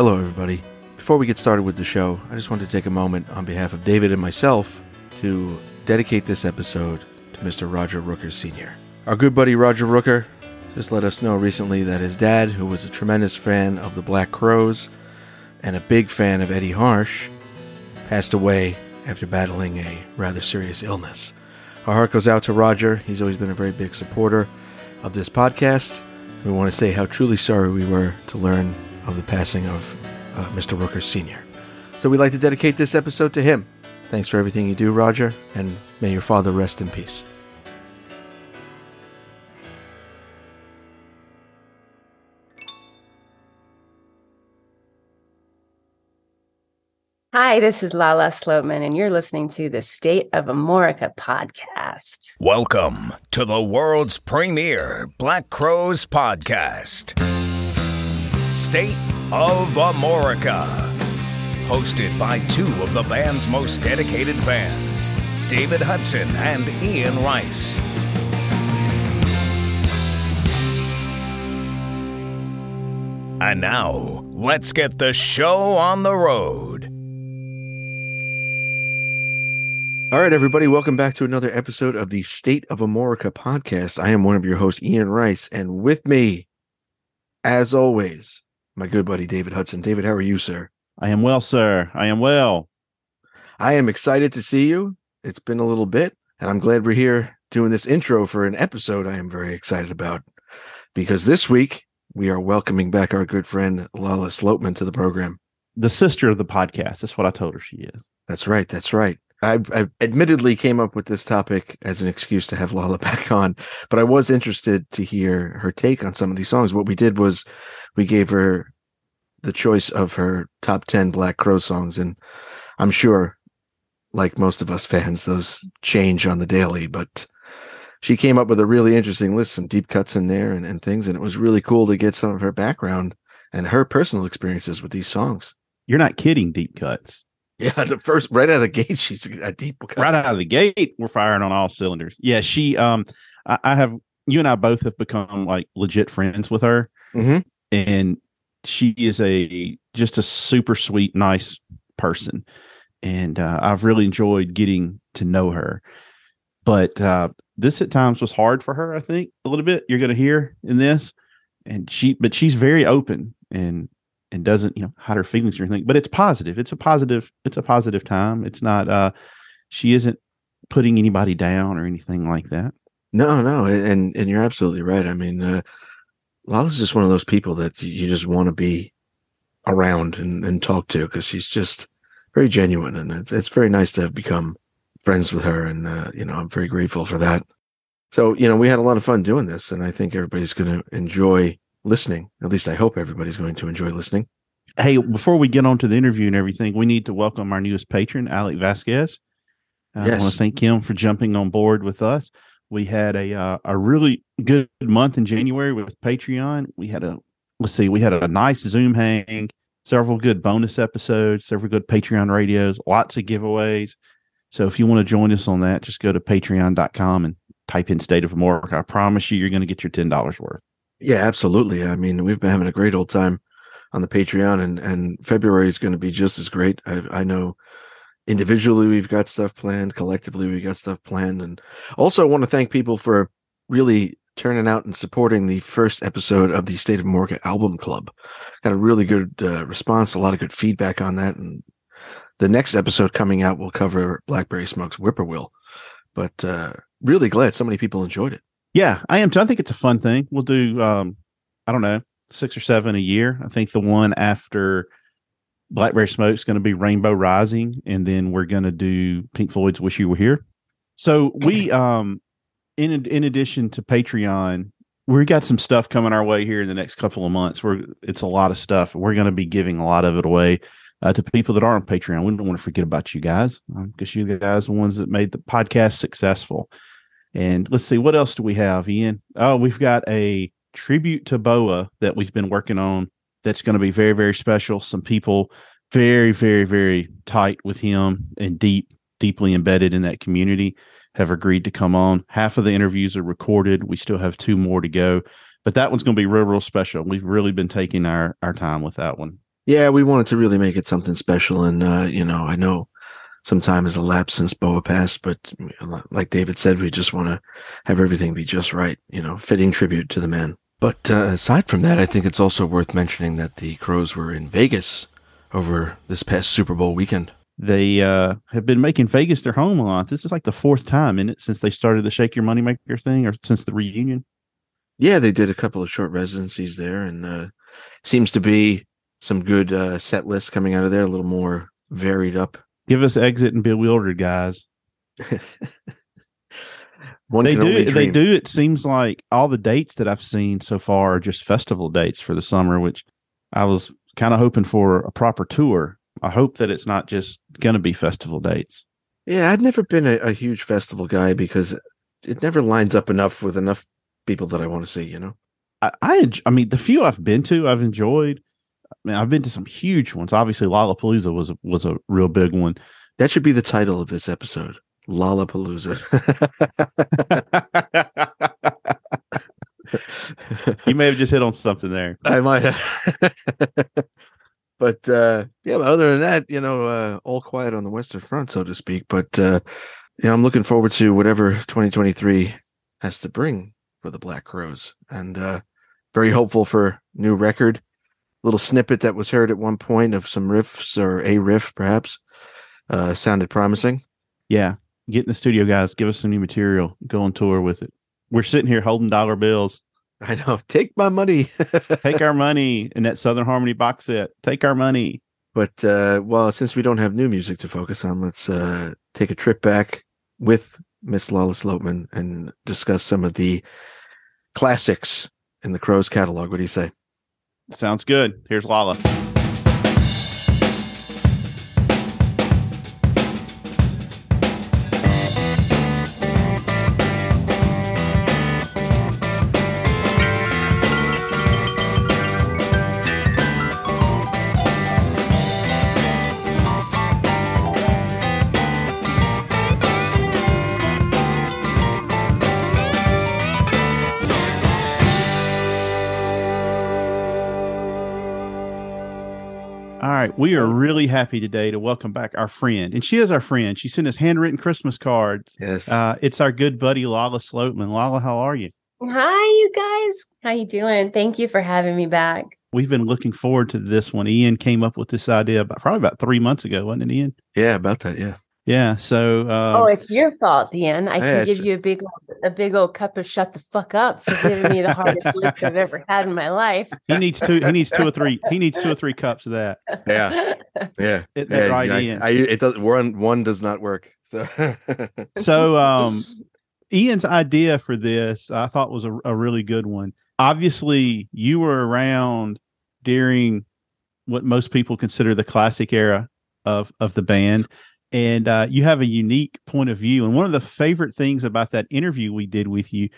Hello, everybody. Before we get started with the show, I just wanted to take a moment on behalf of David and myself to dedicate this episode to Mr. Roger Rooker Sr. Our good buddy Roger Rooker just let us know recently that his dad, who was a tremendous fan of the Black Crowes and a big fan of Eddie Harsch, passed away after battling a rather serious illness. Our heart goes out to Roger. He's always been a very big supporter of this podcast. We want to say how truly sorry we were to learn of the passing of uh, Mr. Rooker Sr. So we'd like to dedicate this episode to him. Thanks for everything you do, Roger, and may your father rest in peace. Hi, this is Lala Sloatman, and you're listening to the State of Amorica podcast. Welcome to the world's premier Black Crowes podcast, State of Amorica. Hosted by two of the band's most dedicated fans, David Hudson and Ian Rice. And now, let's get the show on the road. All right, everybody, welcome back to another episode of the State of Amorica podcast. I am one of your hosts, Ian Rice, and with me, as always, my good buddy David Hudson. David, how are you, sir? I am well, sir. I am well. I am excited to see you. It's been a little bit, and I'm glad we're here doing this intro for an episode I am very excited about because this week we are welcoming back our good friend Lala Sloatman to the program. The sister of the podcast. That's what I told her she is. That's right. That's right. I, I admittedly came up with this topic as an excuse to have Lala back on, but I was interested to hear her take on some of these songs. What we did was we gave her the choice of her top 10 Black Crow songs. And I'm sure, like most of us fans, those change on the daily, but she came up with a really interesting list, some deep cuts in there and, and things. And it was really cool to get some of her background and her personal experiences with these songs. You're not kidding, deep cuts. Yeah, the first right out of the gate, she's a deep cut. Right out of the gate, we're firing on all cylinders. Yeah, she um I, I have you and I both have become like legit friends with her. Mhm. And she is a just a super sweet, nice person. And uh, I've really enjoyed getting to know her. But uh this at times was hard for her, I think, a little bit. You're gonna hear in this. And she but she's very open and and doesn't you know hide her feelings or anything but it's positive it's a positive it's a positive time it's not uh she isn't putting anybody down or anything like that No, no, and and you're absolutely right. I mean, uh, Lala's just one of those people that you- just want to be around and, and talk to because she's just very genuine, and it's, it's very nice to have become friends with her. And uh, you know, I'm very grateful for that. So you know, we had a lot of fun doing this, and I think everybody's going to enjoy listening. At least I hope everybody's going to enjoy listening. hey before we get on to the interview and everything we need to welcome our newest patron alec vasquez i want Yes. to thank him for jumping on board with us we had a uh, a really good month in january with patreon we had a let's see we had a nice zoom hang several good bonus episodes several good patreon radios lots of giveaways so if you want to join us on that just go to patreon.com and type in state of Amorica. i promise you you're going to get your $10 worth Yeah, absolutely. I mean, we've been having a great old time on the Patreon, and and February is going to be just as great. I, I know individually we've got stuff planned, collectively we got stuff planned, and also I want to thank people for really turning out and supporting the first episode of the State of Amorica album club. Got a really good uh, response, a lot of good feedback on that, and the next episode coming out will cover Blackberry Smokes Whippoorwill. But uh, really glad so many people enjoyed it. Yeah, I am too. I think it's a fun thing. We'll do um I don't know, six or seven a year. I think the one after Blackberry Smoke is going to be Rainbow Rising, and then we're going to do Pink Floyd's Wish You Were Here. So we um in in addition to Patreon, we got some stuff coming our way here in the next couple of months. We're it's a lot of stuff. We're going to be giving a lot of it away uh, to people that are on Patreon. We don't want to forget about you guys because you guys are the ones that made the podcast successful. And let's see, what else do we have, Ian? Oh, we've got a tribute to Boa that we've been working on that's going to be very, very special. Some people very, very, very tight with him and deep, deeply embedded in that community have agreed to come on. Half of the interviews are recorded. We still have two more to go, but that one's going to be real, real special. We've really been taking our our time with that one. Yeah, we wanted to really make it something special, and uh, you know, I know some time has elapsed since Boa passed, but like David said, we just want to have everything be just right. You know, fitting tribute to the man. But uh, aside from that, I think it's also worth mentioning that the Crowes were in Vegas over this past Super Bowl weekend. They uh, have been making Vegas their home a lot. This is like the fourth time in it since they started the Shake Your Moneymaker thing, or since the reunion. Yeah, they did a couple of short residencies there, and uh, seems to be some good uh, set lists coming out of there. A little more varied up. Give us Exit and Bewildered, guys. One they do. They do. It seems like all the dates that I've seen so far are just festival dates for the summer, which I was kind of hoping for a proper tour. I hope that it's not just going to be festival dates. Yeah, I've never been a, a huge festival guy because it never lines up enough with enough people that I want to see. You know. I, I, I mean, the few I've been to, I've enjoyed. I mean, I've been to some huge ones. Obviously, Lollapalooza was was a real big one. That should be the title of this episode. Lollapalooza. you may have just hit on something there. I might have. but uh yeah, but other than that, you know, uh all quiet on the Western Front, so to speak. But uh you know, I'm looking forward to whatever 2023 has to bring for the Black Crowes. And uh very hopeful for new record. Little snippet that was heard at one point of some riffs or a riff perhaps. Uh sounded promising. Yeah, get in the studio, guys. Give us some new material. Go on tour with it. We're sitting here holding dollar bills. I know. Take my money. Take our money in that Southern Harmony box set. Take our money. But uh, well, since we don't have new music to focus on, let's uh, take a trip back with Miss Lala Sloatman and discuss some of the classics in the Crowes catalog. What do you say? Sounds good. Here's Lala. We are really happy today to welcome back our friend, and she is our friend. She sent us handwritten Christmas cards. Yes. Uh, it's our good buddy Lala Sloatman. Lala, how are you? Hi, you guys. How you doing? Thank you for having me back. We've been looking forward to this one. Ian came up with this idea about probably about three months ago, wasn't it, Ian? yeah, about that. Yeah. Yeah. So, uh, oh, it's your fault, Ian. I Yeah, can give you a big, a big old cup of shut the fuck up for giving me the hardest list I've ever had in my life. he needs two. He needs two or three. He needs two or three cups of that. Yeah. Yeah. Isn't yeah, right, I, Ian? I, it does. One one does not work. So. so um Ian's idea for this I thought was a, a really good one. Obviously, you were around during what most people consider the classic era of of the band and uh, you have a unique point of view and one of the favorite things about that interview we did with you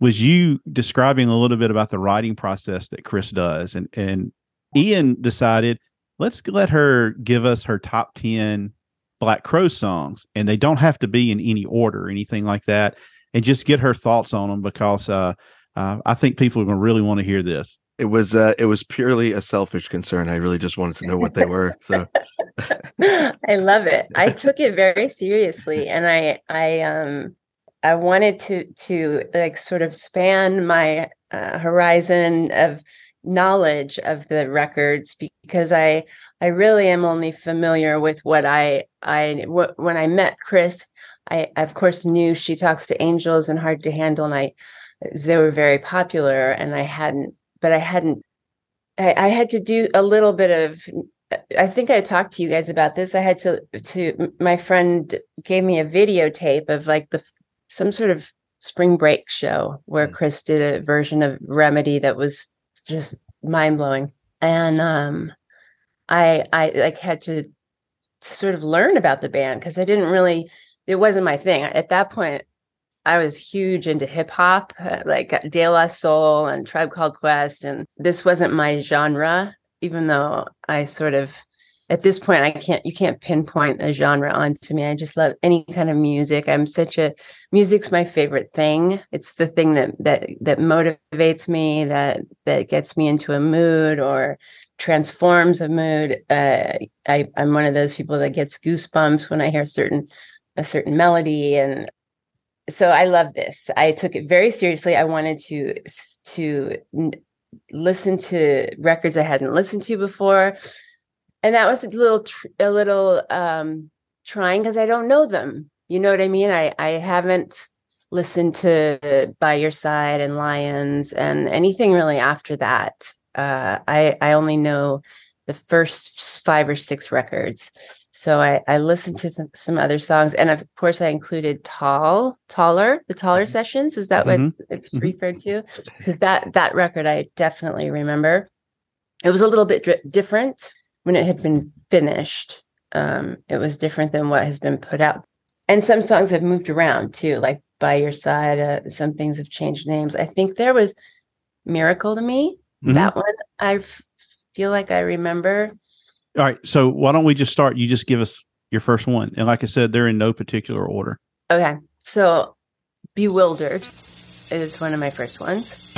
was you describing a little bit about the writing process that Chris does and and Ian decided let's let her give us her top 10 Black Crow songs, and they don't have to be in any order or anything like that, and just get her thoughts on them because uh, uh, I think people are going to really want to hear this. it was uh, it was purely a selfish concern. I really just wanted to know what they were. So I love it. I took it very seriously and I I um I wanted to to like sort of span my uh, horizon of knowledge of the records because I I really am only familiar with what I I wh- when I met Chris I of course knew she talks to angels and hard to handle and I they were very popular and I hadn't but I hadn't I, I had to do a little bit of I think I talked to you guys about this. I had to to my friend gave me a videotape of like the some sort of spring break show where Mm. Chris did a version of Remedy that was just mind blowing. And um I I like had to sort of learn about the band because I didn't really it wasn't my thing. At that point I was huge into hip hop, uh, like De La Soul and Tribe Called Quest and this wasn't my genre even though I sort of at this point I can't you can't pinpoint a genre onto me. I just love any kind of music. I'm such a music's my favorite thing. It's the thing that that that motivates me, that that gets me into a mood or transforms a mood. Uh, I, I'm one of those people that gets goosebumps when I hear certain a certain melody, and so I love this. I took it very seriously. I wanted to to listen to records I hadn't listened to before, and that was a little a little um, trying because I don't know them. You know what I mean? I I haven't listened to By Your Side and Lions and anything really after that. Uh, I I only know the first five or six records. So I, I listened to th- some other songs, and of course I included "Tall," "Taller," the "Taller" Mm-hmm. sessions. Is that what Mhm. it's Mhm. referred to? Because that that record I definitely remember. It was a little bit dri- different when it had been finished. Um, it was different than what has been put out, and some songs have moved around too. Like "By Your Side," uh, some things have changed names. I think there was "Miracle to Me." Mhm. That one I feel like I remember. All right. So why don't we just start? You just give us your first one. And like I said, they're in no particular order. Okay. So Bewildered is one of my first ones.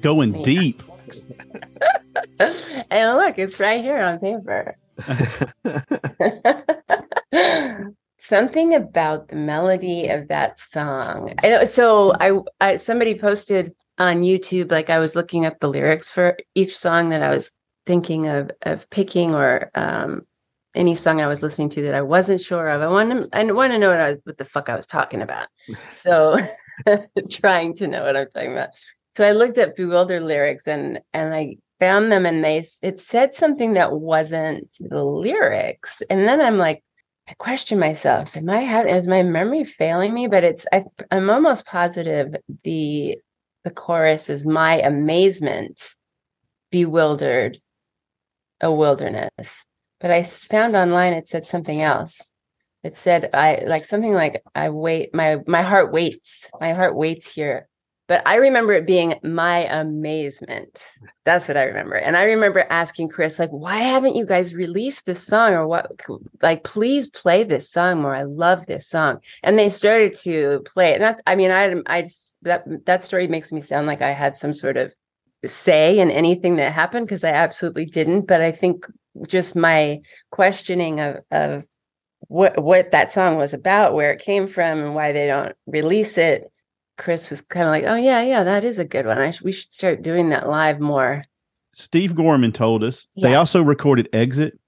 Going Yeah. deep. and look, it's right here on paper. Something about the melody of that song. I know, so I, I somebody posted on YouTube, like I was looking up the lyrics for each song that I was thinking of of picking or um any song I was listening to that I wasn't sure of. I want to I want to know what I was what the fuck I was talking about. So trying to know what I'm talking about. So I looked at bewildered lyrics and and I found them and they it said something that wasn't the lyrics. And then I'm like I question myself. Am I having is my memory failing me? But it's I I'm almost positive the the chorus is my amazement, bewildered, a wilderness. But I found online it said something else. It said I like something like I wait my my heart waits. My heart waits here. But I remember it being my amazement. That's what I remember. And I remember asking Chris, like, why haven't you guys released this song or what? Like, please play this song more. I love this song. And they started to play it. Not, I mean, I, I just, that, that story makes me sound like I had some sort of say in anything that happened because I absolutely didn't. But I think just my questioning of, of what, what that song was about, where it came from and why they don't release it Chris was kind of like, "Oh yeah, yeah, that is a good one. I sh- we should start doing that live more." Steve Gorman told us they also recorded Exit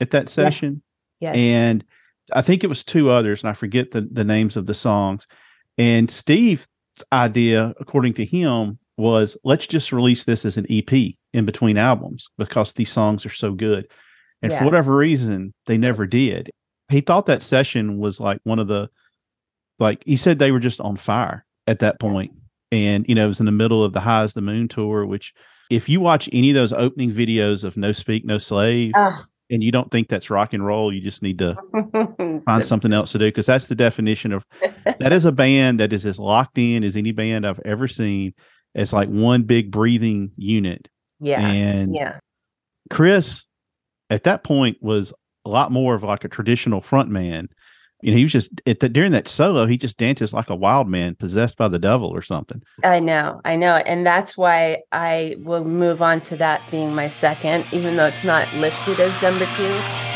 at that session. Yes. and I think it was two others, and I forget the, the names of the songs. And Steve's idea, according to him, was let's just release this as an EP in between albums because these songs are so good. And Yeah. for whatever reason, they never did. He thought that session was like one of the, like he said, they were just on fire at that point. And, you know, it was in the middle of the High as the Moon tour, which if you watch any of those opening videos of No Speak, No Slave, oh. and you don't think that's rock and roll, you just need to find something else to do because that's the definition of that is a band that is as locked in as any band I've ever seen. It's like one big breathing unit. yeah, And yeah, Chris at that point was a lot more of like a traditional front man. You know, he was just the, during that solo, he just dances like a wild man possessed by the devil or something. I know, I know. And that's why I will move on to that being my second, even though it's not listed as number two.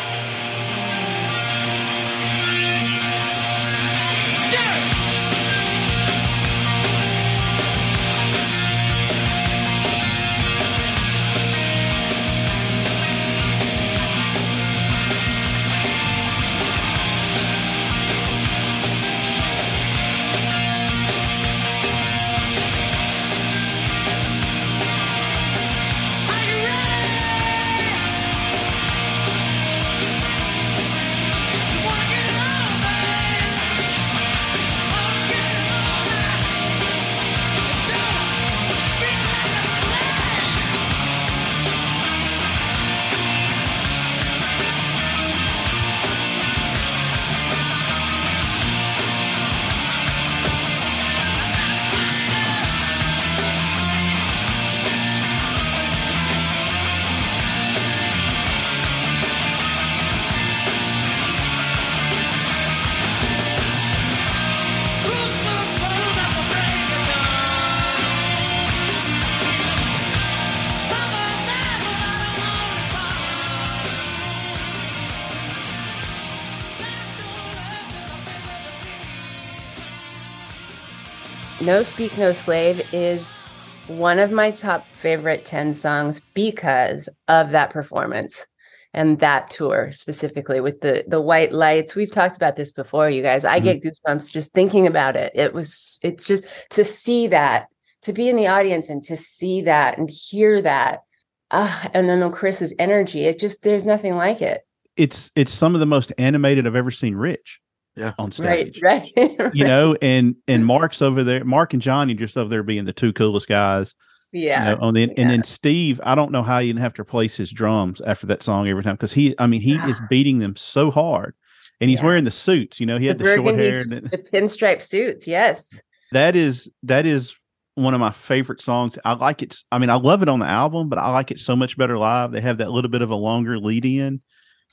No Speak No Slave is one of my top favorite 10 songs because of that performance and that tour specifically with the the white lights. We've talked about this before you guys. I mm-hmm. get goosebumps just thinking about it. It was it's just to see that to be in the audience and to see that and hear that uh, and then chris's energy it just there's nothing like it. It's it's some of the most animated i've ever seen rich yeah. on stage. Right right, you know and and mark's over there mark and johnny just over there being the two coolest guys yeah. you know, on the, yeah. and then steve i don't know how you didn't have to replace his drums after that song every time because he i mean he is beating them so hard and he's yeah. wearing the suits you know he had the, the short hair and the pinstripe suits yes. That is that is one of my favorite songs. I like it i mean i love it on the album but i like it so much better live. They have that little bit of a longer lead in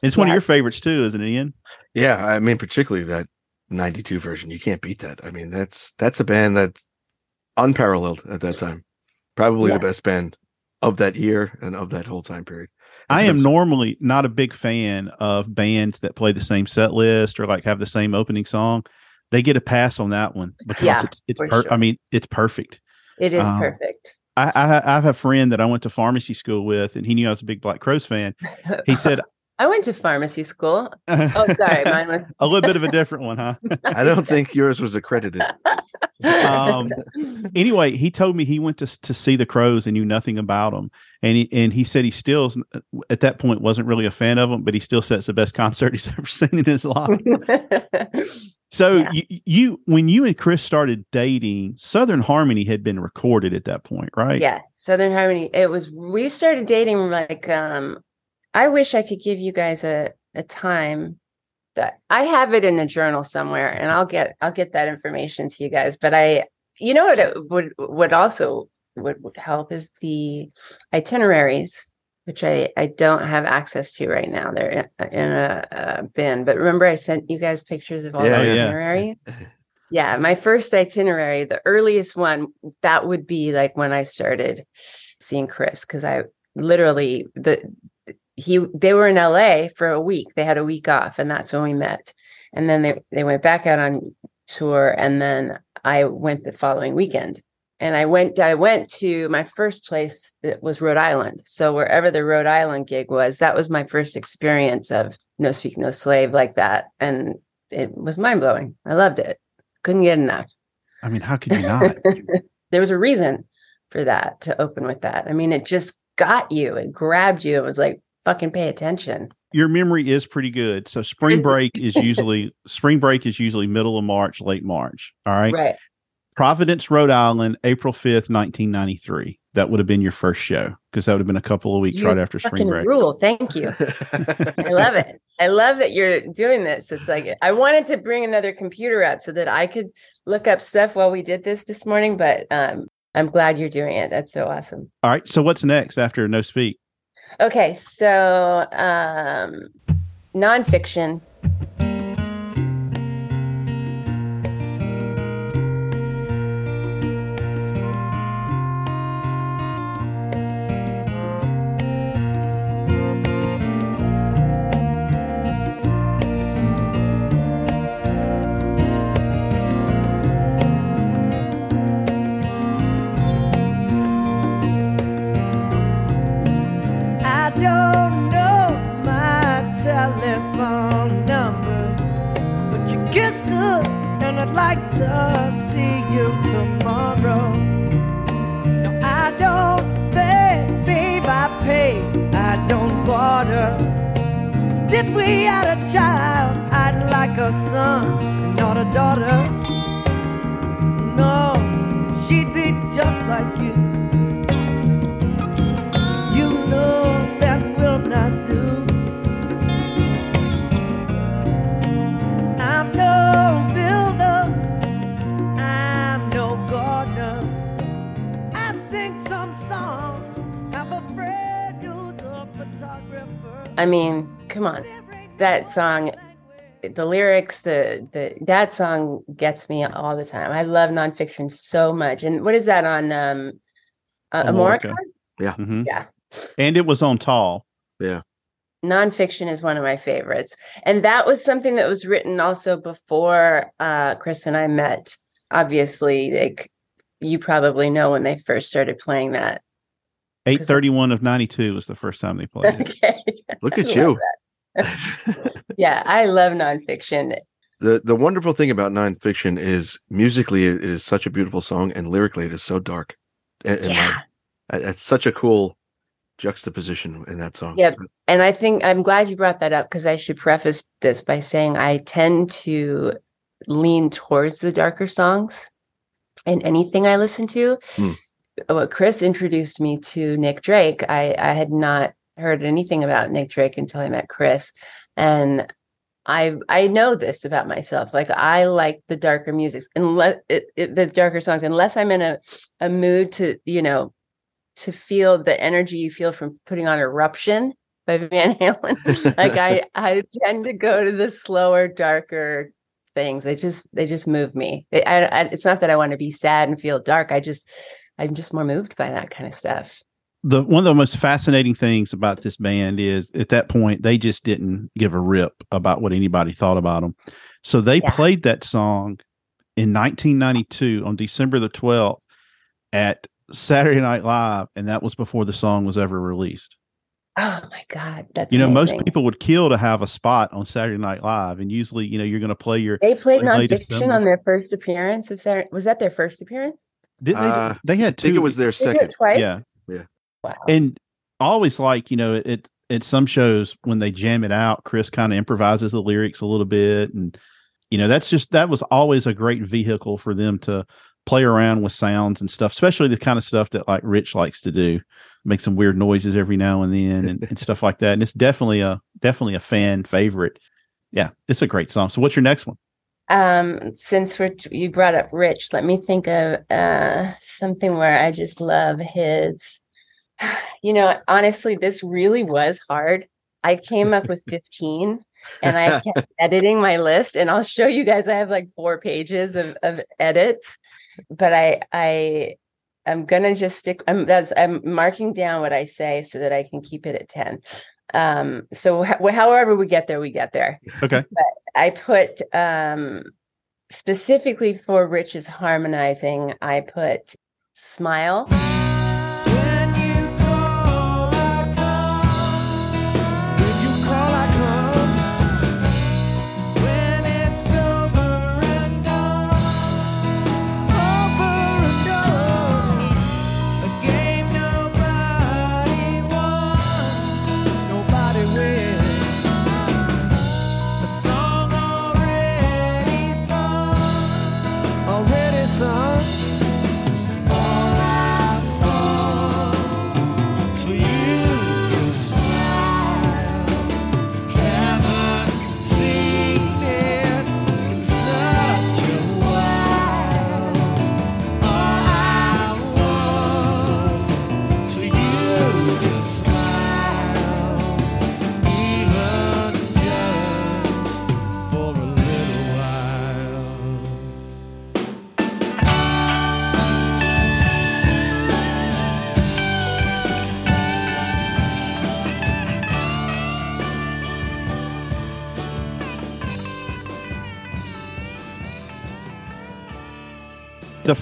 it's yeah. one of your favorites too, isn't it, Ian? Yeah, I mean, particularly that '92 version. You can't beat that. I mean, that's that's a band that's unparalleled at that time. Probably yeah. the best band of that year and of that whole time period. I am normally not a big fan of bands that play the same set list or like have the same opening song. They get a pass on that one because yeah, it's it's per- sure. I mean it's perfect. It is um, perfect. I, I, I have a friend that I went to pharmacy school with, and he knew I was a big Black Crowes fan. He said, I went to pharmacy school. Oh, sorry, mine was a little bit of a different one, huh? I don't think yours was accredited. um, anyway, he told me he went to to see the crowes and knew nothing about them, and he and he said he still at that point wasn't really a fan of them, but he still said it's the best concert he's ever seen in his life. so yeah. you, you when you and Chris started dating, Southern Harmony had been recorded at that point, right? Yeah, Southern Harmony. It was we started dating like um I wish I could give you guys a, a time that I have it in a journal somewhere and I'll get I'll get that information to you guys. But I you know what would would also would, would help is the itineraries, which I, I don't have access to right now. They're in, in a, a, bin. But remember I sent you guys pictures of all yeah, the itineraries? Yeah. yeah, my first itinerary, the earliest one, that would be like when I started seeing Chris, because I literally the he they were in LA for a week. They had a week off, and that's when we met. And then they they went back out on tour, and then I went the following weekend. And I went I went to my first place that was Rhode Island. So wherever the Rhode Island gig was, that was my first experience of No Speak No Slave like that, and it was mind blowing. I loved it. Couldn't get enough. I mean, how could you not? there was a reason for that to open with that. I mean, it just got you. It grabbed you. It was like, fucking pay attention. Your memory is pretty good. So spring break is usually spring break is usually middle of March, late March. All right. Right. Providence, Rhode Island, April 5th, 1993. That would have been your first show because that would have been a couple of weeks you right after spring break. Rule. Thank you. I love it. I love that you're doing this. It's like I wanted to bring another computer out so that I could look up stuff while we did this this morning, but um, I'm glad you're doing it. That's so awesome. All right. So what's next after No Speak? Okay, so um nonfiction. If we had a child, I'd like a son, not a daughter. No, she'd be just like. You I mean, come on. That song, the lyrics, the the that song gets me all the time. I love nonfiction so much. And what is that on um uh, Amorica? Amorica. Mhm. Yeah. And it was on tall. Yeah. Nonfiction is one of my favorites. And that was something that was written also before uh Chris and I met. Obviously, like you probably know when they first started playing that. Eight thirty one of ninety two was the first time they played it. Okay. Look at you. Yeah, I love nonfiction. the the wonderful thing about nonfiction is musically it is such a beautiful song, and lyrically it is so dark. And, and, Yeah. uh, it's such a cool juxtaposition in that song. Yep. And I think I'm glad you brought that up because I should preface this by saying I tend to lean towards the darker songs in anything I listen to. Hmm. What Chris introduced me to Nick Drake, I, I had not heard anything about Nick Drake until I met Chris. And I I know this about myself. Like I like the darker music, unless it, it, the darker songs, unless I'm in a, a mood to, you know, to feel the energy you feel from putting on Eruption by Van Halen. like I I tend to go to the slower, darker things. They just they just move me. They, I, I, it's not that I want to be sad and feel dark. I just I'm just more moved by that kind of stuff. the one of the most fascinating things about this band is at that point they just didn't give a rip about what anybody thought about them. So they Yeah. played that song in 1992 on December the 12th at Saturday Night Live, and that was before the song was ever released. Oh my god, that's you know, amazing. most people would kill to have a spot on Saturday Night Live, and usually, you know, you're going to play your. they played nonfiction on their first appearance of Saturday. Was that their first appearance? Didn't they? Uh, they had I think two. it was their They did second. it twice. yeah, Wow. and always like you know it at some shows when they jam it out chris kind of improvises the lyrics a little bit and you know that's just that was always a great vehicle for them to play around with sounds and stuff especially the kind of stuff that like rich likes to do make some weird noises every now and then and, and stuff like that and it's definitely a definitely a fan favorite yeah it's a great song so what's your next one Um, since we're t- you brought up Rich, let me think of uh something where I just love his. You know, honestly, this really was hard. I came up with 15 and I kept editing my list, and I'll show you guys. I have like four pages of, of edits, but I I I'm gonna just stick. I'm that's I'm marking down what I say so that I can keep it at 10. Um, so ho- however we get there, we get there. okay I put um specifically for Rich's harmonizing, I put smile.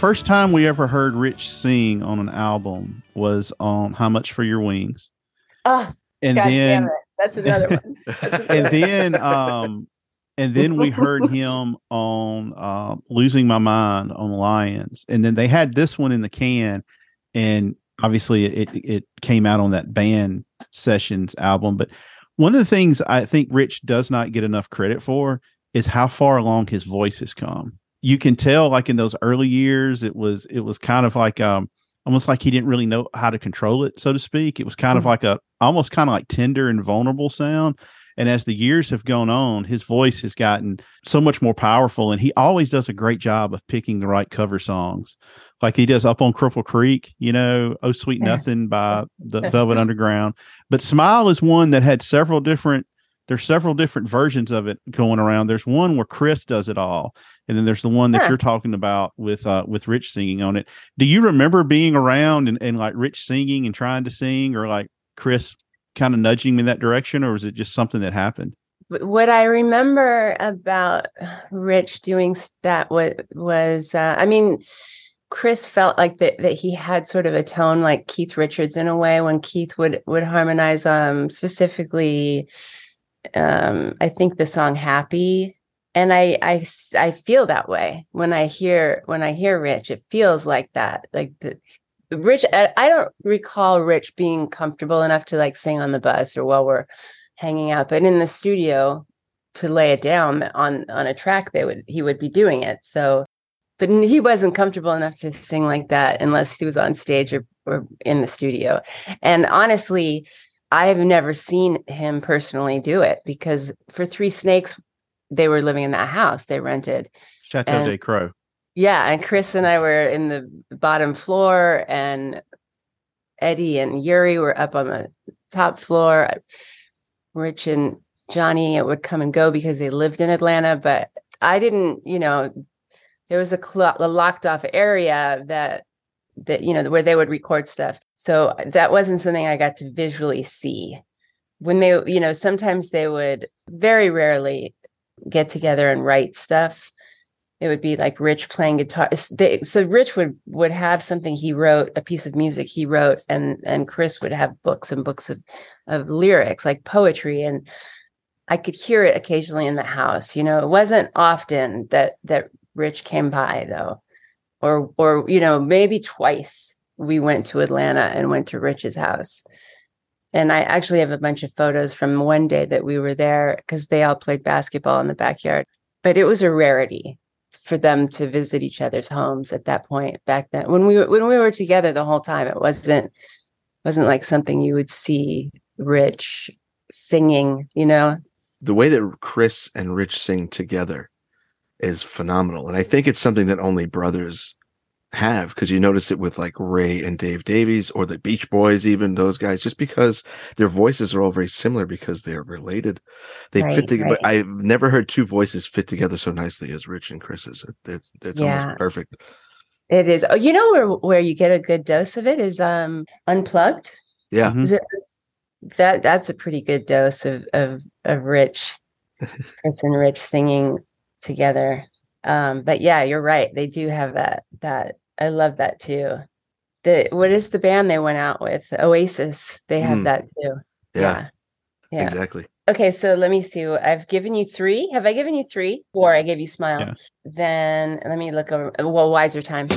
First time we ever heard Rich sing on an album was on How Much for Your Wings. Oh, And God then. That's another one. That's another and one. then um and then we heard him on uh, losing my mind on lions and then they had this one in the can and obviously it it came out on that band sessions album but one of the things i think rich does not get enough credit for is how far along his voice has come you can tell like in those early years it was it was kind of like um almost like he didn't really know how to control it so to speak it was kind of Mhm. like a almost kind of like tender and vulnerable sound and as the years have gone on, his voice has gotten so much more powerful. And he always does a great job of picking the right cover songs. Like he does up on Cripple Creek, you know, Oh Sweet Nothing by the Velvet Underground. But Smile is one that had several different there's several different versions of it going around. There's one where Chris does it all. And then there's the one that Huh. you're talking about with uh with Rich singing on it. Do you remember being around and, and like Rich singing and trying to sing or like Chris kind of nudging me in that direction, or was it just something that happened? What I remember about Rich doing that was, was uh, I mean, Chris felt like that that he had sort of a tone like Keith Richards in a way when Keith would would harmonize um specifically um I think the song Happy and I, I I feel that way when I hear when I hear Rich. It feels like that like the Rich I, I don't recall Rich being comfortable enough to like sing on the bus or while we're hanging out but in the studio to lay it down on on a track they would he would be doing it so but he wasn't comfortable enough to sing like that unless he was on stage or, or in the studio and honestly i've never seen him personally do it because for three snakes they were living in that house they rented Chateau And- J. Crow. yeah, and Chris and I were in the bottom floor, and Eddie and Yuri were up on the top floor. Rich and Johnny it would come and go because they lived in Atlanta, but I didn't. You know, there was a, cl- a locked off area that that you know where they would record stuff. So uh, that wasn't something I got to visually see. When they, you know, sometimes they would very rarely get together and write stuff it would be like Rich playing guitar. They, so Rich would would have something he wrote, a piece of music he wrote, and and Chris would have books and books of of lyrics, like poetry, and I could hear it occasionally in the house. You know, it wasn't often that that Rich came by though, or or you know maybe twice we went to Atlanta and went to Rich's house. And I actually have a bunch of photos from one day that we were there because they all played basketball in the backyard. But it was a rarity for them to visit each other's homes at that point back then. When we when we were together the whole time, it wasn't wasn't like something you would see Rich singing, you know. the way that Chris and Rich sing together is phenomenal. And I think it's something that only brothers have because you notice it with like Ray and Dave Davies or the Beach Boys, even those guys, just because their voices are all very similar because they're related. They Right, fit together. But right. I've never heard two voices fit together so nicely as Rich and Chris's. It- It's, it's Yeah. almost perfect. It is. Oh, you know where where you get a good dose of it is um unplugged. Yeah. Mhm. Is it that that's a pretty good dose of of of Rich, Chris and Rich singing together. Um, but yeah, you're right. They do have that that I love that too. The what is the band they went out with? Oasis. They have Mm. that too. Yeah. Yeah. Yeah. Exactly. Okay, so let me see. I've given you three. Have I given you three? Four. I gave you smile. Yeah. Then let me look over. Well, wiser time.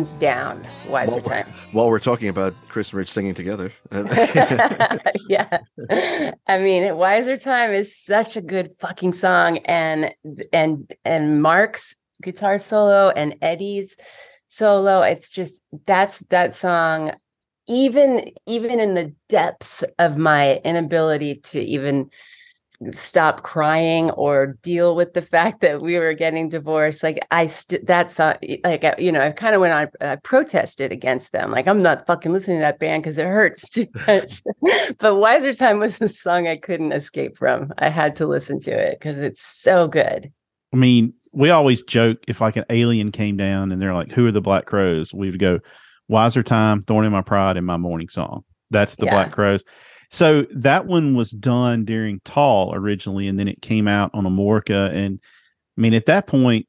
Down, Wiser Well, Time. While we're talking about Chris and Rich singing together, yeah. I mean, Wiser Time is such a good fucking song and and and Mark's guitar solo and Eddie's solo, it's just that's that song even even in the depths of my inability to even stop crying or deal with the fact that we were getting divorced like i st- that's uh, like uh, you know i kind of went on i protested against them like i'm not fucking listening to that band because it hurts too much but wiser time was the song i couldn't escape from i had to listen to it because it's so good I mean, we always joke if like an alien came down and they're like, "Who are the Black Crowes?" We would go, "Wiser Time, Thorn in My Pride, and My Morning Song." That's the Yeah. Black Crowes. So that one was done during Tall originally, and then it came out on Amorica. And I mean, at that point,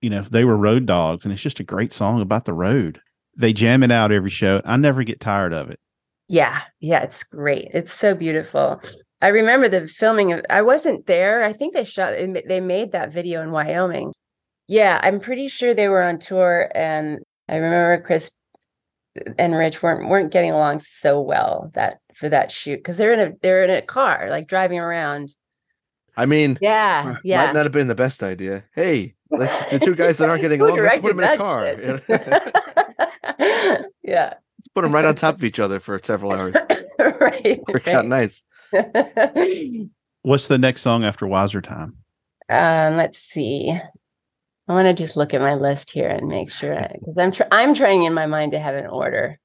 you know, they were road dogs, and it's just a great song about the road. They jam it out every show. I never get tired of it. Yeah, yeah, it's great. It's so beautiful. I remember the filming of I wasn't there. I think they shot they made that video in Wyoming. Yeah, I'm pretty sure they were on tour and I remember Chris and Rich weren't weren't getting along so well that for that shoot because they're in a they're in a car like driving around. I mean, Yeah, might yeah. not have been the best idea. Hey, let's, the two guys that aren't getting along, let's put them in a car. yeah, let's put them right on top of each other for several hours. right. Work out nice. What's the next song after Wiser Time? Um, let's see. I want to just look at my list here and make sure because I'm tr- I'm trying in my mind to have an order.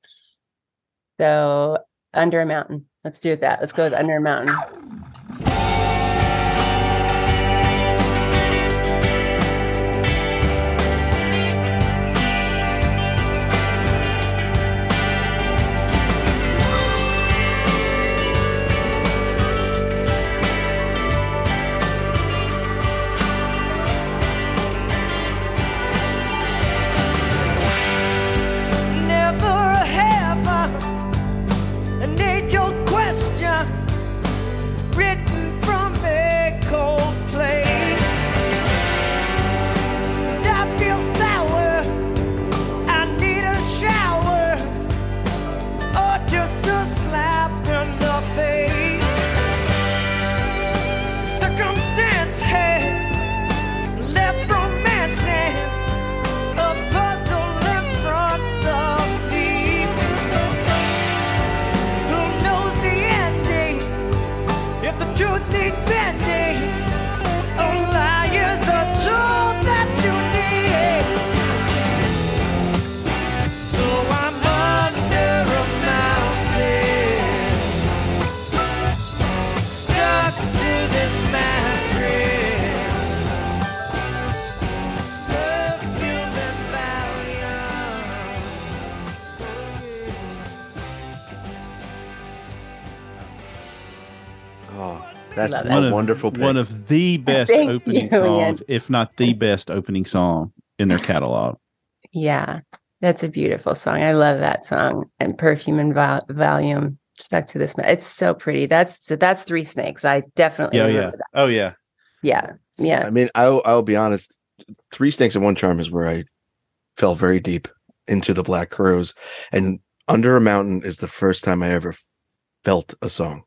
So under a mountain. Let's do that. Let's go with under a mountain. That's Love it. One of- wonderful pick. One of the best Thank opening you, Ian. songs, if not the best opening song in their catalog. Yeah, that's a beautiful song. I love that song and perfume and vol- volume stuck to this. ma- It's so pretty. That's so that's three snakes. I definitely Yeah, remember yeah. that. Oh yeah. Yeah, yeah. I mean, I'll I'll be honest. Three Snakes and One Charm is where I fell very deep into the Black Crowes, and Under a Mountain is the first time I ever felt a song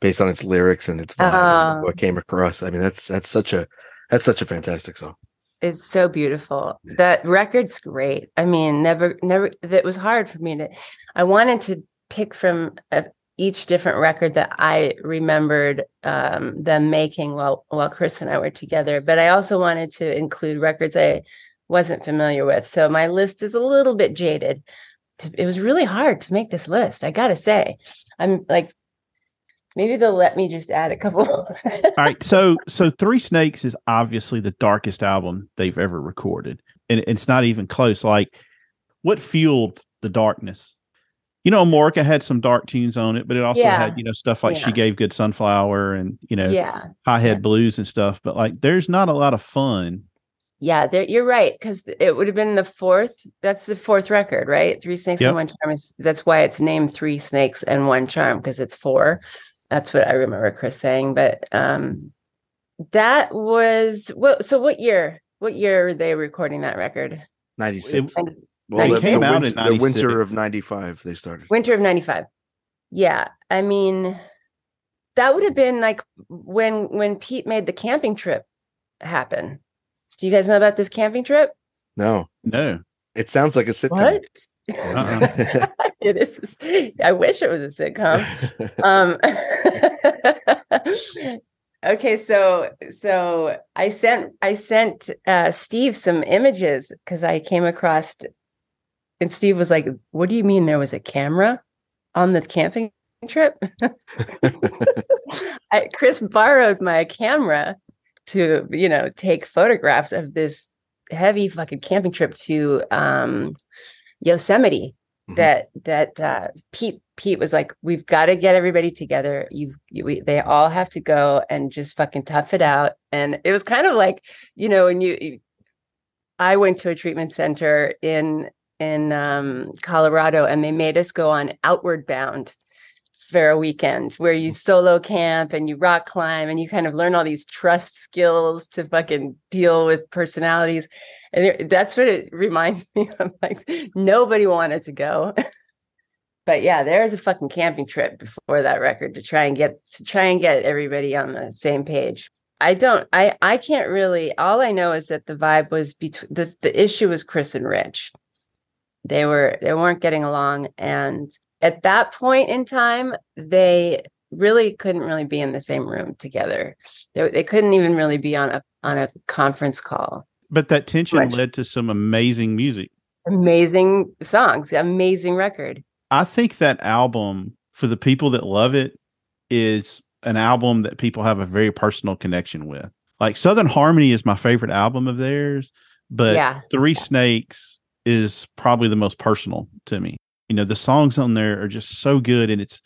based on its lyrics and its vibe. Ah. and what came across. I mean, that's that's such a that's such a fantastic song. It's so beautiful. That record's great. I mean, never, never. That was hard for me to. I wanted to pick from uh, each different record that I remembered um, them making while while Chris and I were together. But I also wanted to include records I wasn't familiar with. So my list is a little bit jaded. It was really hard to make this list. I gotta say, I'm like, maybe they'll let me just add a couple. All right. So so Three Snakes is obviously the darkest album they've ever recorded. And it's not even close. Like what fueled the darkness? You know, Morka had some dark tunes on it, but it also Yeah. had, you know, stuff like She Gave Good Sunflower and, you know, yeah. High Head yeah. Blues and stuff. But like there's not a lot of fun. Yeah, there, you're right because it would have been the fourth. That's the fourth record, right? Three snakes Yep. and one charm is. That's why it's named Three Snakes and One Charm because it's four. That's what I remember Chris saying. But um, that was what. So what year? What year were they recording that record? Ninety six. Well, They the, came the out winter, in the winter of '95 they started. Winter of 95. Yeah. I mean, that would have been like when when Pete made the camping trip happen. Do you guys know about this camping trip? No, No. it sounds like a sitcom. Uh-uh. it is. I wish it was a sitcom. um okay so so i sent i sent uh steve some images because i came across and steve was like what do you mean there was a camera on the camping trip I, chris borrowed my camera to you know take photographs of this heavy fucking camping trip to um yosemite Mhm. that that uh pete pete was like we've got to get everybody together. You've you, we, they all have to go and just fucking tough it out. And it was kind of like you know when you, you i went to a treatment center in in um colorado and they made us go on outward bound for a weekend where you solo camp and you rock climb and you kind of learn all these trust skills to fucking deal with personalities and that's what it reminds me of like nobody wanted to go. But yeah there's a fucking camping trip before that record to try and get to try and get everybody on the same page. I don't i i can't really all i know is that the vibe was between the, the issue was chris and rich. They were they weren't getting along and at that point in time they really couldn't really be in the same room together. They, they couldn't even really be on a on a conference call But that tension led to some amazing music. amazing songs amazing record I think that album, for the people that love it, is an album that people have a very personal connection with. Like Southern Harmony is my favorite album of theirs, but yeah Three Snakes is probably the most personal to me. You know, the songs on there are just so good. And it's,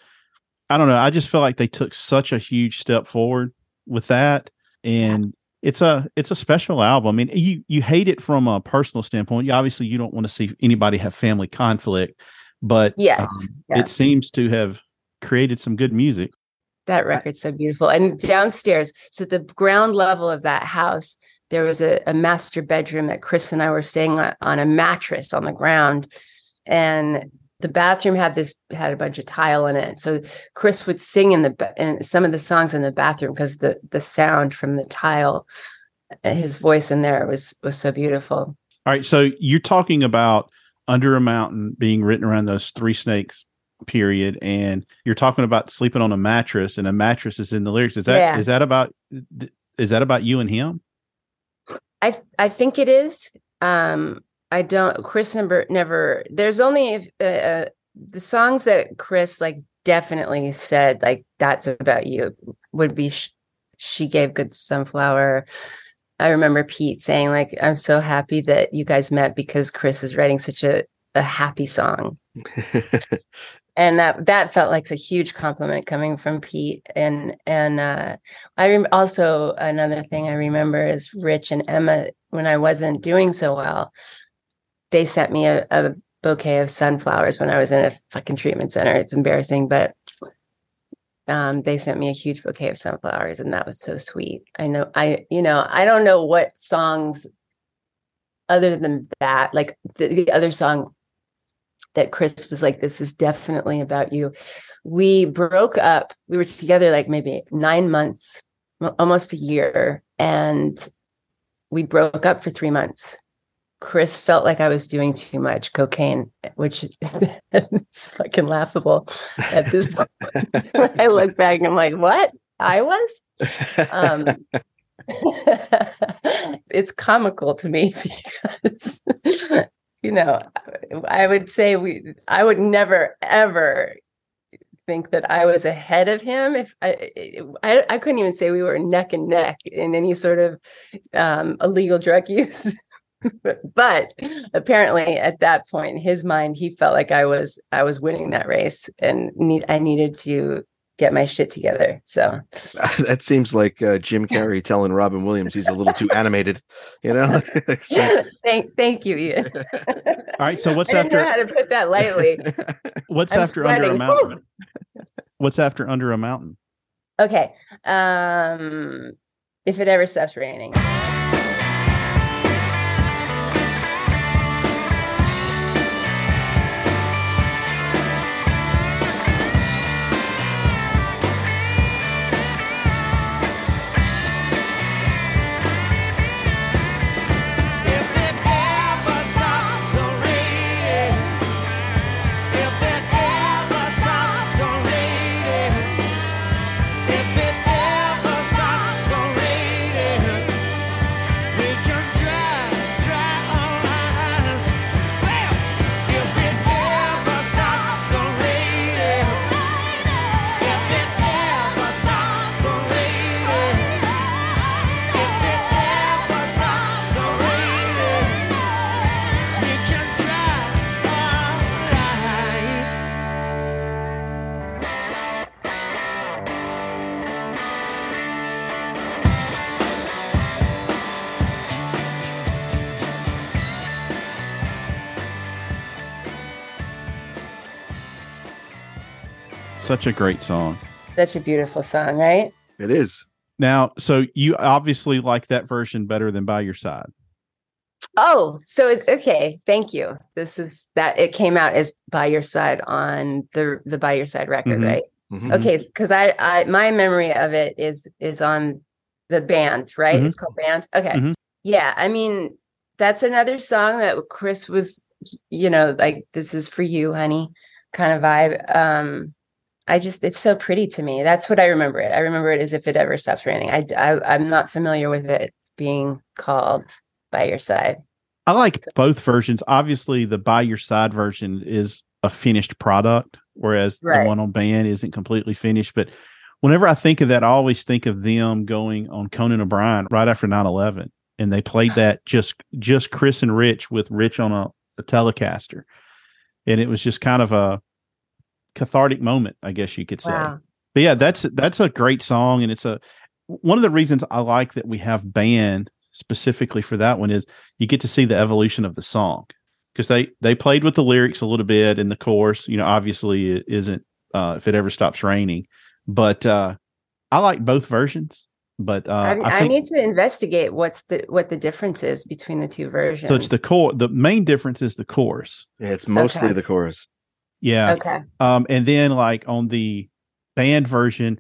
I don't know, I just feel like they took such a huge step forward with that. And it's a it's a special album. I mean, you you hate it from a personal standpoint. You obviously you don't want to see anybody have family conflict, but Yes, um, it seems to have created some good music. That record's so beautiful. And downstairs, so the ground level of that house, there was a, a master bedroom that Chris and I were staying on, on a mattress on the ground. And the bathroom had this had a bunch of tile in it. So Chris would sing in the in some of the songs in the bathroom because the the sound from the tile, uh, his voice in there was was so beautiful. All right, so you're talking about Under a Mountain being written around those three snakes period, and you're talking about sleeping on a mattress, and a mattress is in the lyrics. Is that is Yeah. that about is that about you and him? I I think it is. Um, I don't. Chris never never. There's only uh, uh, the songs that Chris like definitely said like that's about you would be. Sh- she gave good sunflower. I remember Pete saying like I'm so happy that you guys met because Chris is writing such a a happy song and that that felt like a huge compliment coming from Pete. And and uh, I rem- also another thing I remember is Rich and Emma when I wasn't doing so well, they sent me a, a bouquet of sunflowers when I was in a fucking treatment center. It's embarrassing, but um, they sent me a huge bouquet of sunflowers, and that was so sweet. I know I you know I don't know what songs other than that, like the, the other song that Chris was like, this is definitely about you. We broke up. We were together like maybe nine months, mo- almost a year. And we broke up for three months. Chris felt like I was doing too much cocaine, which is fucking laughable at this point. when I look back and I'm like, what? I was? Um, it's comical to me because you know i would say we i would never ever think that i was ahead of him if i i, I couldn't even say we were neck and neck in any sort of um, illegal drug use but apparently at that point in his mind he felt like i was i was winning that race and need i needed to get my shit together so that seems like uh, Jim Carrey telling Robin Williams he's a little too animated. You know. thank thank you Ian. All right, so what's I didn't know after how to put that lightly. what's I'm after Under a. Mountain? What's after Under a Mountain? okay. Um if it ever stops raining. Such a great song. Such a beautiful song, right? It is. Now, so you obviously like that version better than by your side. Oh, so it's okay. Thank you. This is that it came out as by your side on the the by your side record, Mhm. right? Mhm. Okay, because I I my memory of it is is on the band, right? Mhm. It's called band. Okay, Mhm. yeah. I mean, that's another song that Chris was, you know, like this is for you, honey, kind of vibe. Um, I just it's so pretty to me. That's what I remember it. I remember it as if it ever stops raining. I, I I'm not familiar with it being called by your side. I like both versions. Obviously, the by your side version is a finished product, whereas Right. the one on band isn't completely finished. But whenever I think of that, I always think of them going on Conan O'Brien right after 9-11. And they played that just just Chris and Rich with Rich on a, a Telecaster. And it was just kind of a cathartic moment, I guess you could say. Wow. But yeah, that's that's a great song, and it's a one of the reasons I like that we have band specifically for that one is you get to see the evolution of the song because they they played with the lyrics a little bit in the chorus. You know, obviously it isn't uh, if it ever stops raining, but uh, I like both versions. But uh, I, I I, think need to investigate what's the what the difference is between the two versions. so. It's the core. The main difference is the chorus. Yeah, it's mostly Okay. the chorus. Yeah. okay. Um, and then like on the band version,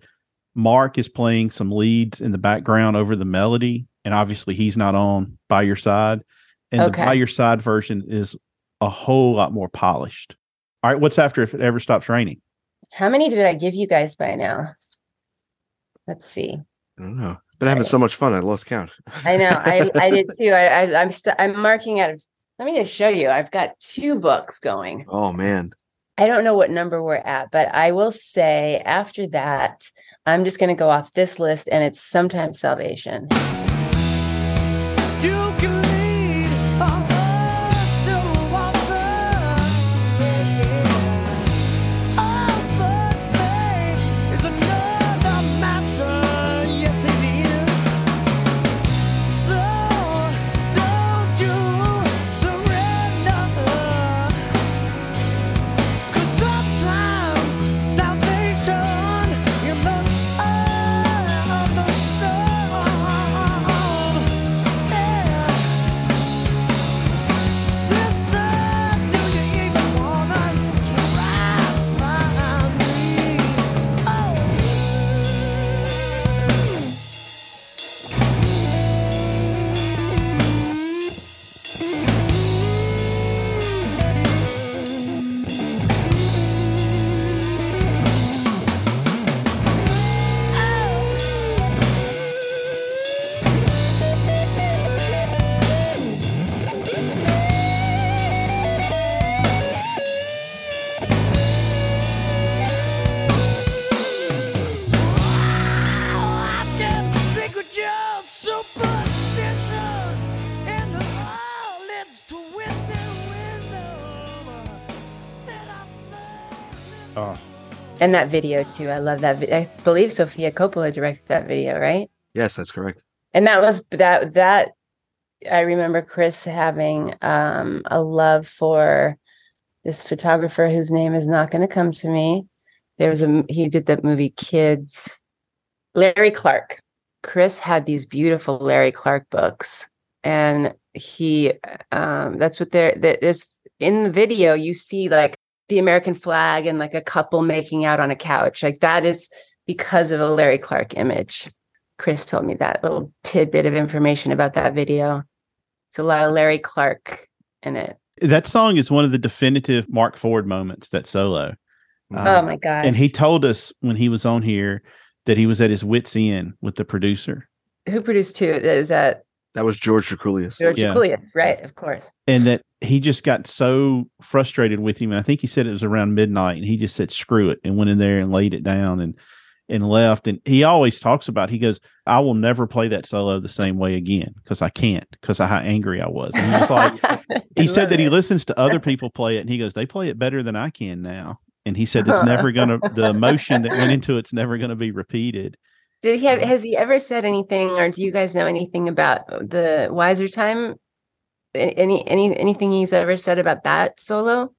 Mark is playing some leads in the background over the melody, and obviously he's not on by your side. And Okay. the by your side version is a whole lot more polished. All right, what's after if it ever stops raining? How many did I give you guys by now? Let's see. I don't know. Been having so much fun. I lost count. I know. I I did too. I, I I'm st- I'm marking out. of. Let me just show you. I've got two books going. oh man. I don't know what number we're at, but I will say after that, I'm just going to go off this list, and it's sometimes salvation. And that video too. I love that. I believe Sofia Coppola directed that video, right? Yes, that's correct. and that was that that i remember chris having um a love for this photographer whose name is not going to come to me there was a he did the movie kids larry clark chris had these beautiful larry clark books and he um that's what there there- there's in the video you see like the american flag and like a couple making out on a couch like that is because of a larry clark image Chris told me that little tidbit of information about that video. It's a lot of Larry Clark in it. that song is one of the definitive Mark Ford moments. That solo. Uh, oh my god! and he told us when he was on here that he was at his wits' end with the producer. who produced two? Is that that was George Drakoulias. George Yeah. Coulias, right? Of course. and that he just got so frustrated with him. And I think he said it was around midnight, and he just said "screw it" and went in there and laid it down and and left. And he always talks about he goes, "I will never play that solo the same way again because I can't because of how angry I was." And he was like, he said that he listens to other people play it, and he goes, "They play it better than I can now." And he said it's never gonna the emotion that went into it's never gonna be repeated. Did he have? Uh-huh. Has he ever said anything, or do you guys know anything about the Wiser Time? Any any anything he's ever said about that solo?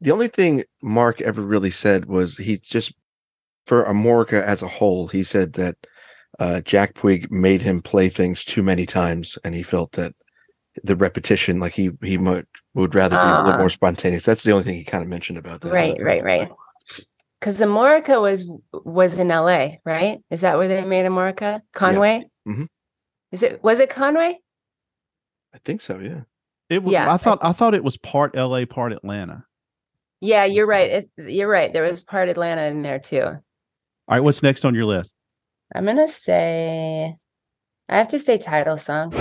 The only thing Mark ever really said was he just for Amorica as a whole, he said that uh, Jack Puig made him play things too many times, and he felt that the repetition, like he he might, would rather be a little Ah. more spontaneous. That's the only thing he kind of mentioned about that. Right, right, right. Because Amorica was was in L.A., right? Is that where they made Amorica? Conway. Mhm. Is it? Was it Conway? I think so. Yeah. It was, Yeah. I thought I thought it was part L.A., part Atlanta. Yeah, you're right. It, you're right. There was part Atlanta in there too. All right, what's next on your list? I'm gonna say, I have to say title song.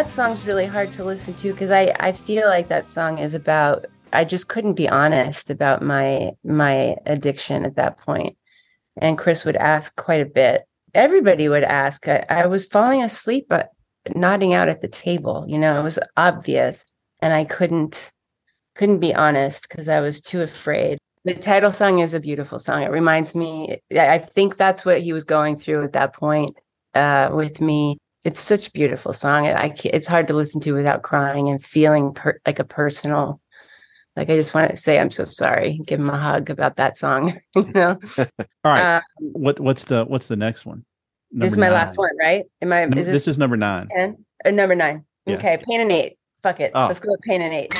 That song's really hard to listen to because I I feel like that song is about. I just couldn't be honest about my my addiction at that point, and Chris would ask quite a bit. Everybody would ask. I, I was falling asleep, but nodding out at the table. You know, it was obvious, and I couldn't couldn't be honest because I was too afraid. The title song is a beautiful song. It reminds me. I think that's what he was going through at that point uh, with me. It's such a beautiful song. I, it's hard to listen to without crying and feeling per, like a personal. Like I just want to say I'm so sorry. Give him a hug about that song. you know, All right, Uh, what what's the what's the next one? this is Number my last one, right? Am I? Num- Is this, this, is number nine. ten? Uh, number nine. Yeah. Okay, pain and eight. Fuck it. Oh. Let's go with pain and eight.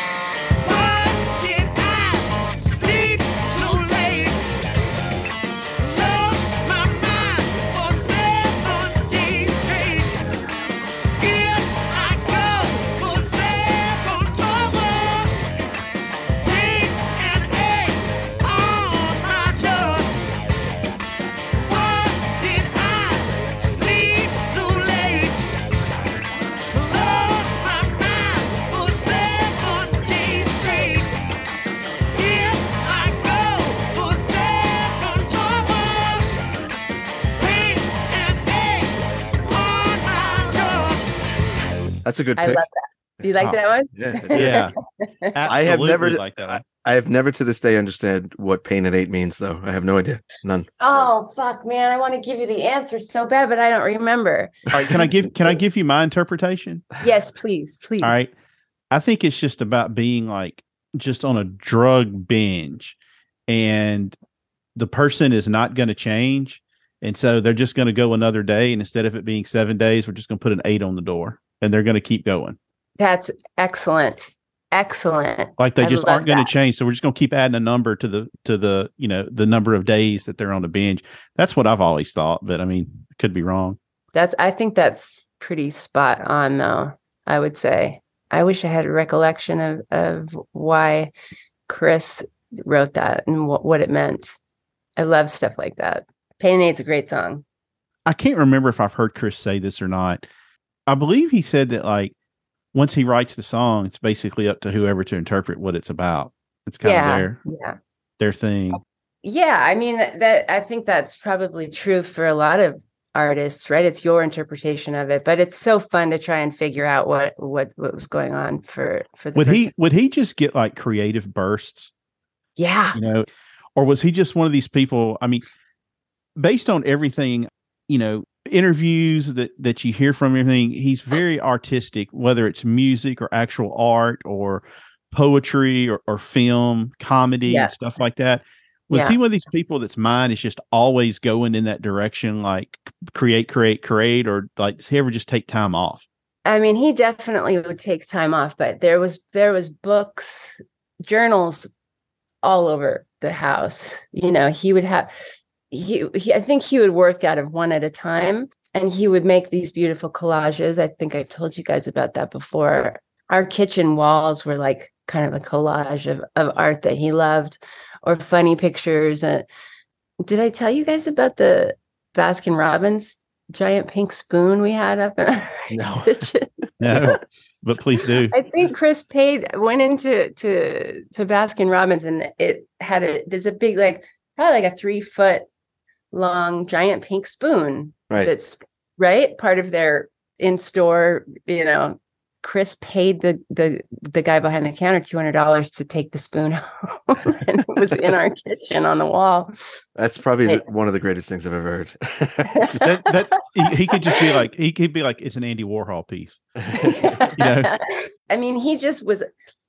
That's a good I love that. Do you like Oh. that one? Yeah. Yeah, I have never- like that. one. I have never to this day understood what pain and eight means, though. I have no idea. None. Oh fuck, man! I want to give you the answer so bad, but I don't remember. All right, can I give can I give you my interpretation? Yes, please, please. All right. I think it's just about being like just on a drug binge and the person is not going to change. And so they're just going to go another day. And instead of it being seven days, we're just going to put an eight on the door and they're going to keep going. That's excellent. Excellent. Like they I just aren't going to change. So we're just going to keep adding a number to the, to the, you know, the number of days that they're on the binge. That's what I've always thought. But I mean, could be wrong. That's I think that's pretty spot on though. I would say. I wish I had a recollection of of why Chris wrote that and what, what it meant. I love stuff like that. Pain and Eight's a great song. I can't remember if I've heard Chris say this or not. I believe he said that like once he writes the song, it's basically up to whoever to interpret what it's about. It's kind yeah. of their Yeah. their thing. Oh, yeah, I mean that, I think that's probably true for a lot of artists, right? It's your interpretation of it, but it's so fun to try and figure out what what what was going on for for the Would he would he just get like creative bursts, Yeah. you know, or was he just one of these people? I mean, based on everything, you know, interviews that that you hear from everything, he's very artistic, whether it's music or actual art or poetry or, or film, comedy Yeah. and stuff like that. Was yeah. he one of these people that's mind is just always going in that direction, like create, create, create, or like does he ever just take time off? I mean, he definitely would take time off, but there was there was books, journals all over the house. You know, he would have he, he I think he would work out of one at a time and he would make these beautiful collages. I think I told you guys about that before. Our kitchen walls were like kind of a collage of, of art that he loved or funny pictures. And did I tell you guys about the Baskin Robbins giant pink spoon we had up in our No. kitchen? No, but please do. I think Chris paid went into to to Baskin Robbins and it had a there's a big like probably like a three foot long giant pink spoon Right. that's right part of their in store you know Chris paid the the the guy behind the counter two hundred dollars to take the spoon home, and it was in our kitchen on the wall. That's probably Hey. the, one of the greatest things I've ever heard. that that he, he could just be like he could be like it's an Andy Warhol piece. know? I mean, he just was.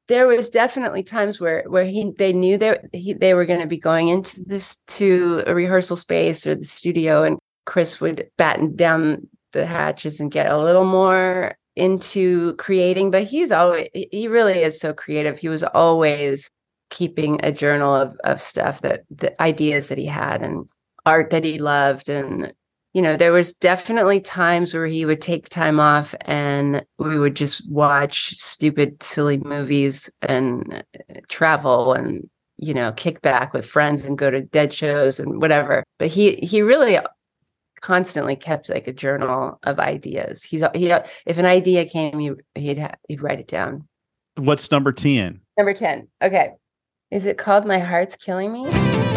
There was definitely times where where he they knew he they were going to be going into this to a rehearsal space or the studio, and Chris would batten down the hatches and get a little more into creating. But he's always he really is so creative. He was always keeping a journal of of stuff that the ideas that he had and art that he loved and you know there was definitely times where he would take time off and we would just watch stupid silly movies and uh, travel and you know kick back with friends and go to dead shows and whatever. But he he really constantly kept like a journal of ideas. He's he if an idea came he, he'd ha- he'd write it down. What's number ten? number 10 okay. Is it called my heart's killing me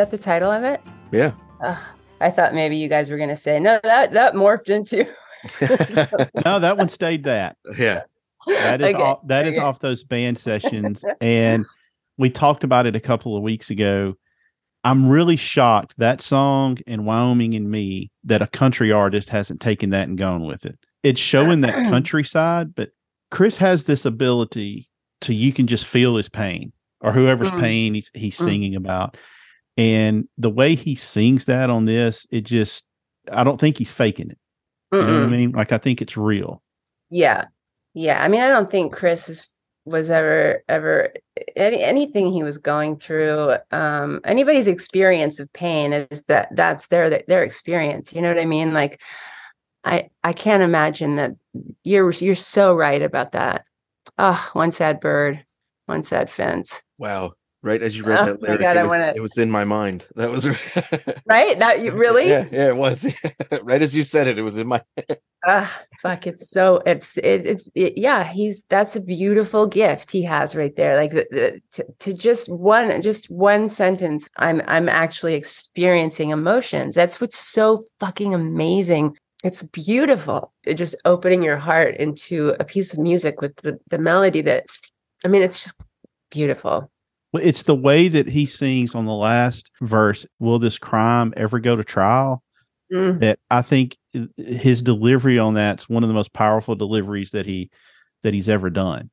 that the title of it yeah. Ugh, i thought maybe you guys were going to say no that that morphed into No, that one stayed that. yeah. That is Okay, off, that is okay. off those band sessions, and we talked about it a couple of weeks ago. I'm really shocked that song and Wyoming and Me that a country artist hasn't taken that and gone with it. It's showing that countryside, but Chris has this ability to you can just feel his pain or whoever's Mm. pain he's he's Mm. singing about. And the way he sings that on this, it just I don't think he's faking it. You know what I mean? Like I think it's real. Yeah. Yeah. I mean, I don't think Chris is, was ever, ever any, anything he was going through. Um, anybody's experience of pain is that that's their, their experience. You know what I mean? Like, I, I can't imagine that you're, you're so right about that. Oh, one sad bird, one sad fence. Wow. Right as you read Oh that lyric, God, it, was, wanna- it was in my mind. That was Right? That you really? Yeah, yeah, it was. right as you said it, it was in my. Ah, fuck! It's so it's it, it's it, yeah. He's that's a beautiful gift he has right there. Like the, the, to, to just one just one sentence. I'm I'm actually experiencing emotions. That's what's so fucking amazing. It's beautiful. It just opening your heart into a piece of music with the, the melody that. I mean, it's just beautiful. It's the way that he sings on the last verse. Will this crime ever go to trial? Mm, That I think his delivery on that's one of the most powerful deliveries that he that he's ever done.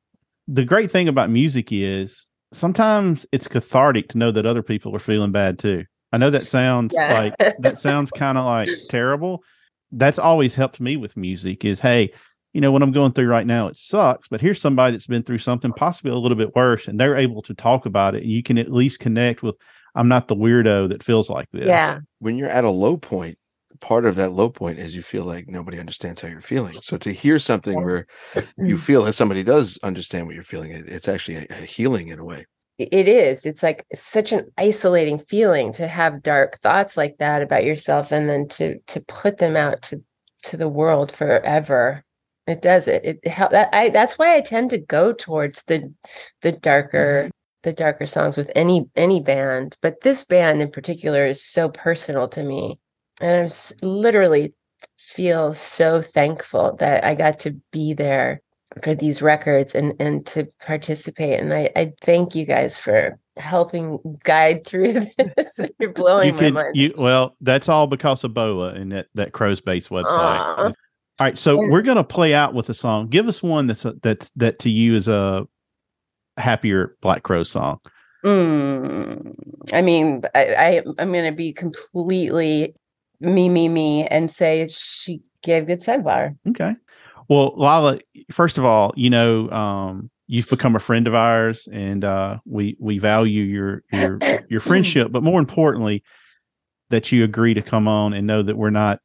The great thing about music is sometimes it's cathartic to know that other people are feeling bad too. I know that sounds Yeah. like that sounds kind of like terrible. That's always helped me with music is hey, you know, what I'm going through right now, it sucks, but here's somebody that's been through something possibly a little bit worse and they're able to talk about it. And you can at least connect with I'm not the weirdo that feels like this. Yeah. when you're at a low point, part of that low point is you feel like nobody understands how you're feeling. So to hear something where you mm-hmm. feel that somebody does understand what you're feeling, it's actually a, a healing in a way. it is it's like such an isolating feeling to have dark thoughts like that about yourself and then to to put them out to to the world forever it does it it help that i that's why i tend to go towards the the darker mm-hmm. the darker songs with any any band but this band in particular is so personal to me and i'm s- literally feel so thankful that i got to be there for these records and and to participate and i i thank you guys for helping guide through this you're blowing you my can mind. you well that's all because of boa and that that Crowesbase website. Aw. All right so we're gonna play out with a song. Give us one that's a, that's that to you is a happier black crow song. Mm, I mean, I, I I'm gonna be completely me, me, me, and say she gave good sidebar. okay. Well lila first of all you know um you've become a friend of ours and uh we we value your your your friendship but more importantly that you agree to come on and know that we're not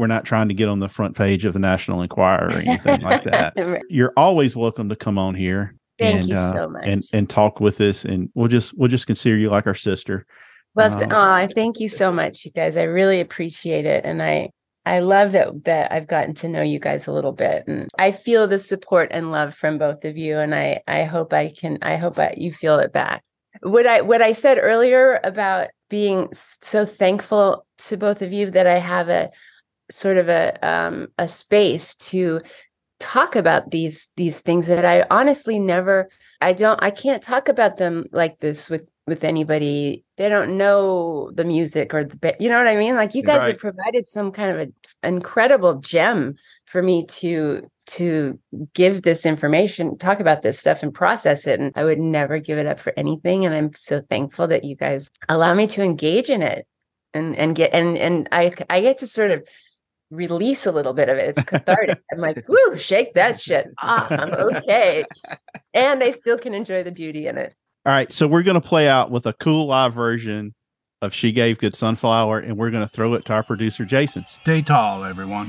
we're not trying to get on the front page of the national enquirer or anything like that you're always welcome to come on here Thank and, you uh, so much. and and talk with us and we'll just we'll just consider you like our sister Well, um, aw, thank you so much, you guys. I really appreciate it, and I I love that that I've gotten to know you guys a little bit, and I feel the support and love from both of you, and I I hope I can I hope that you feel it back. What I what I said earlier about being so thankful to both of you that I have a sort of a um a space to talk about these these things that I honestly never I don't I can't talk about them like this with with anybody they don't know the music or the you know what I mean like you guys Right. have provided some kind of an incredible gem for me to to give this information talk about this stuff and process it and I would never give it up for anything and I'm so thankful that you guys allow me to engage in it and and get and and I I get to sort of release a little bit of it. It's cathartic. I'm like, whoo, shake that shit off. I'm okay. And I still can enjoy the beauty in it. all right so we're going to play out with a cool live version of she gave good sunflower and we're going to throw it to our producer jason Stay tall, everyone.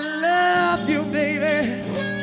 Love you, baby.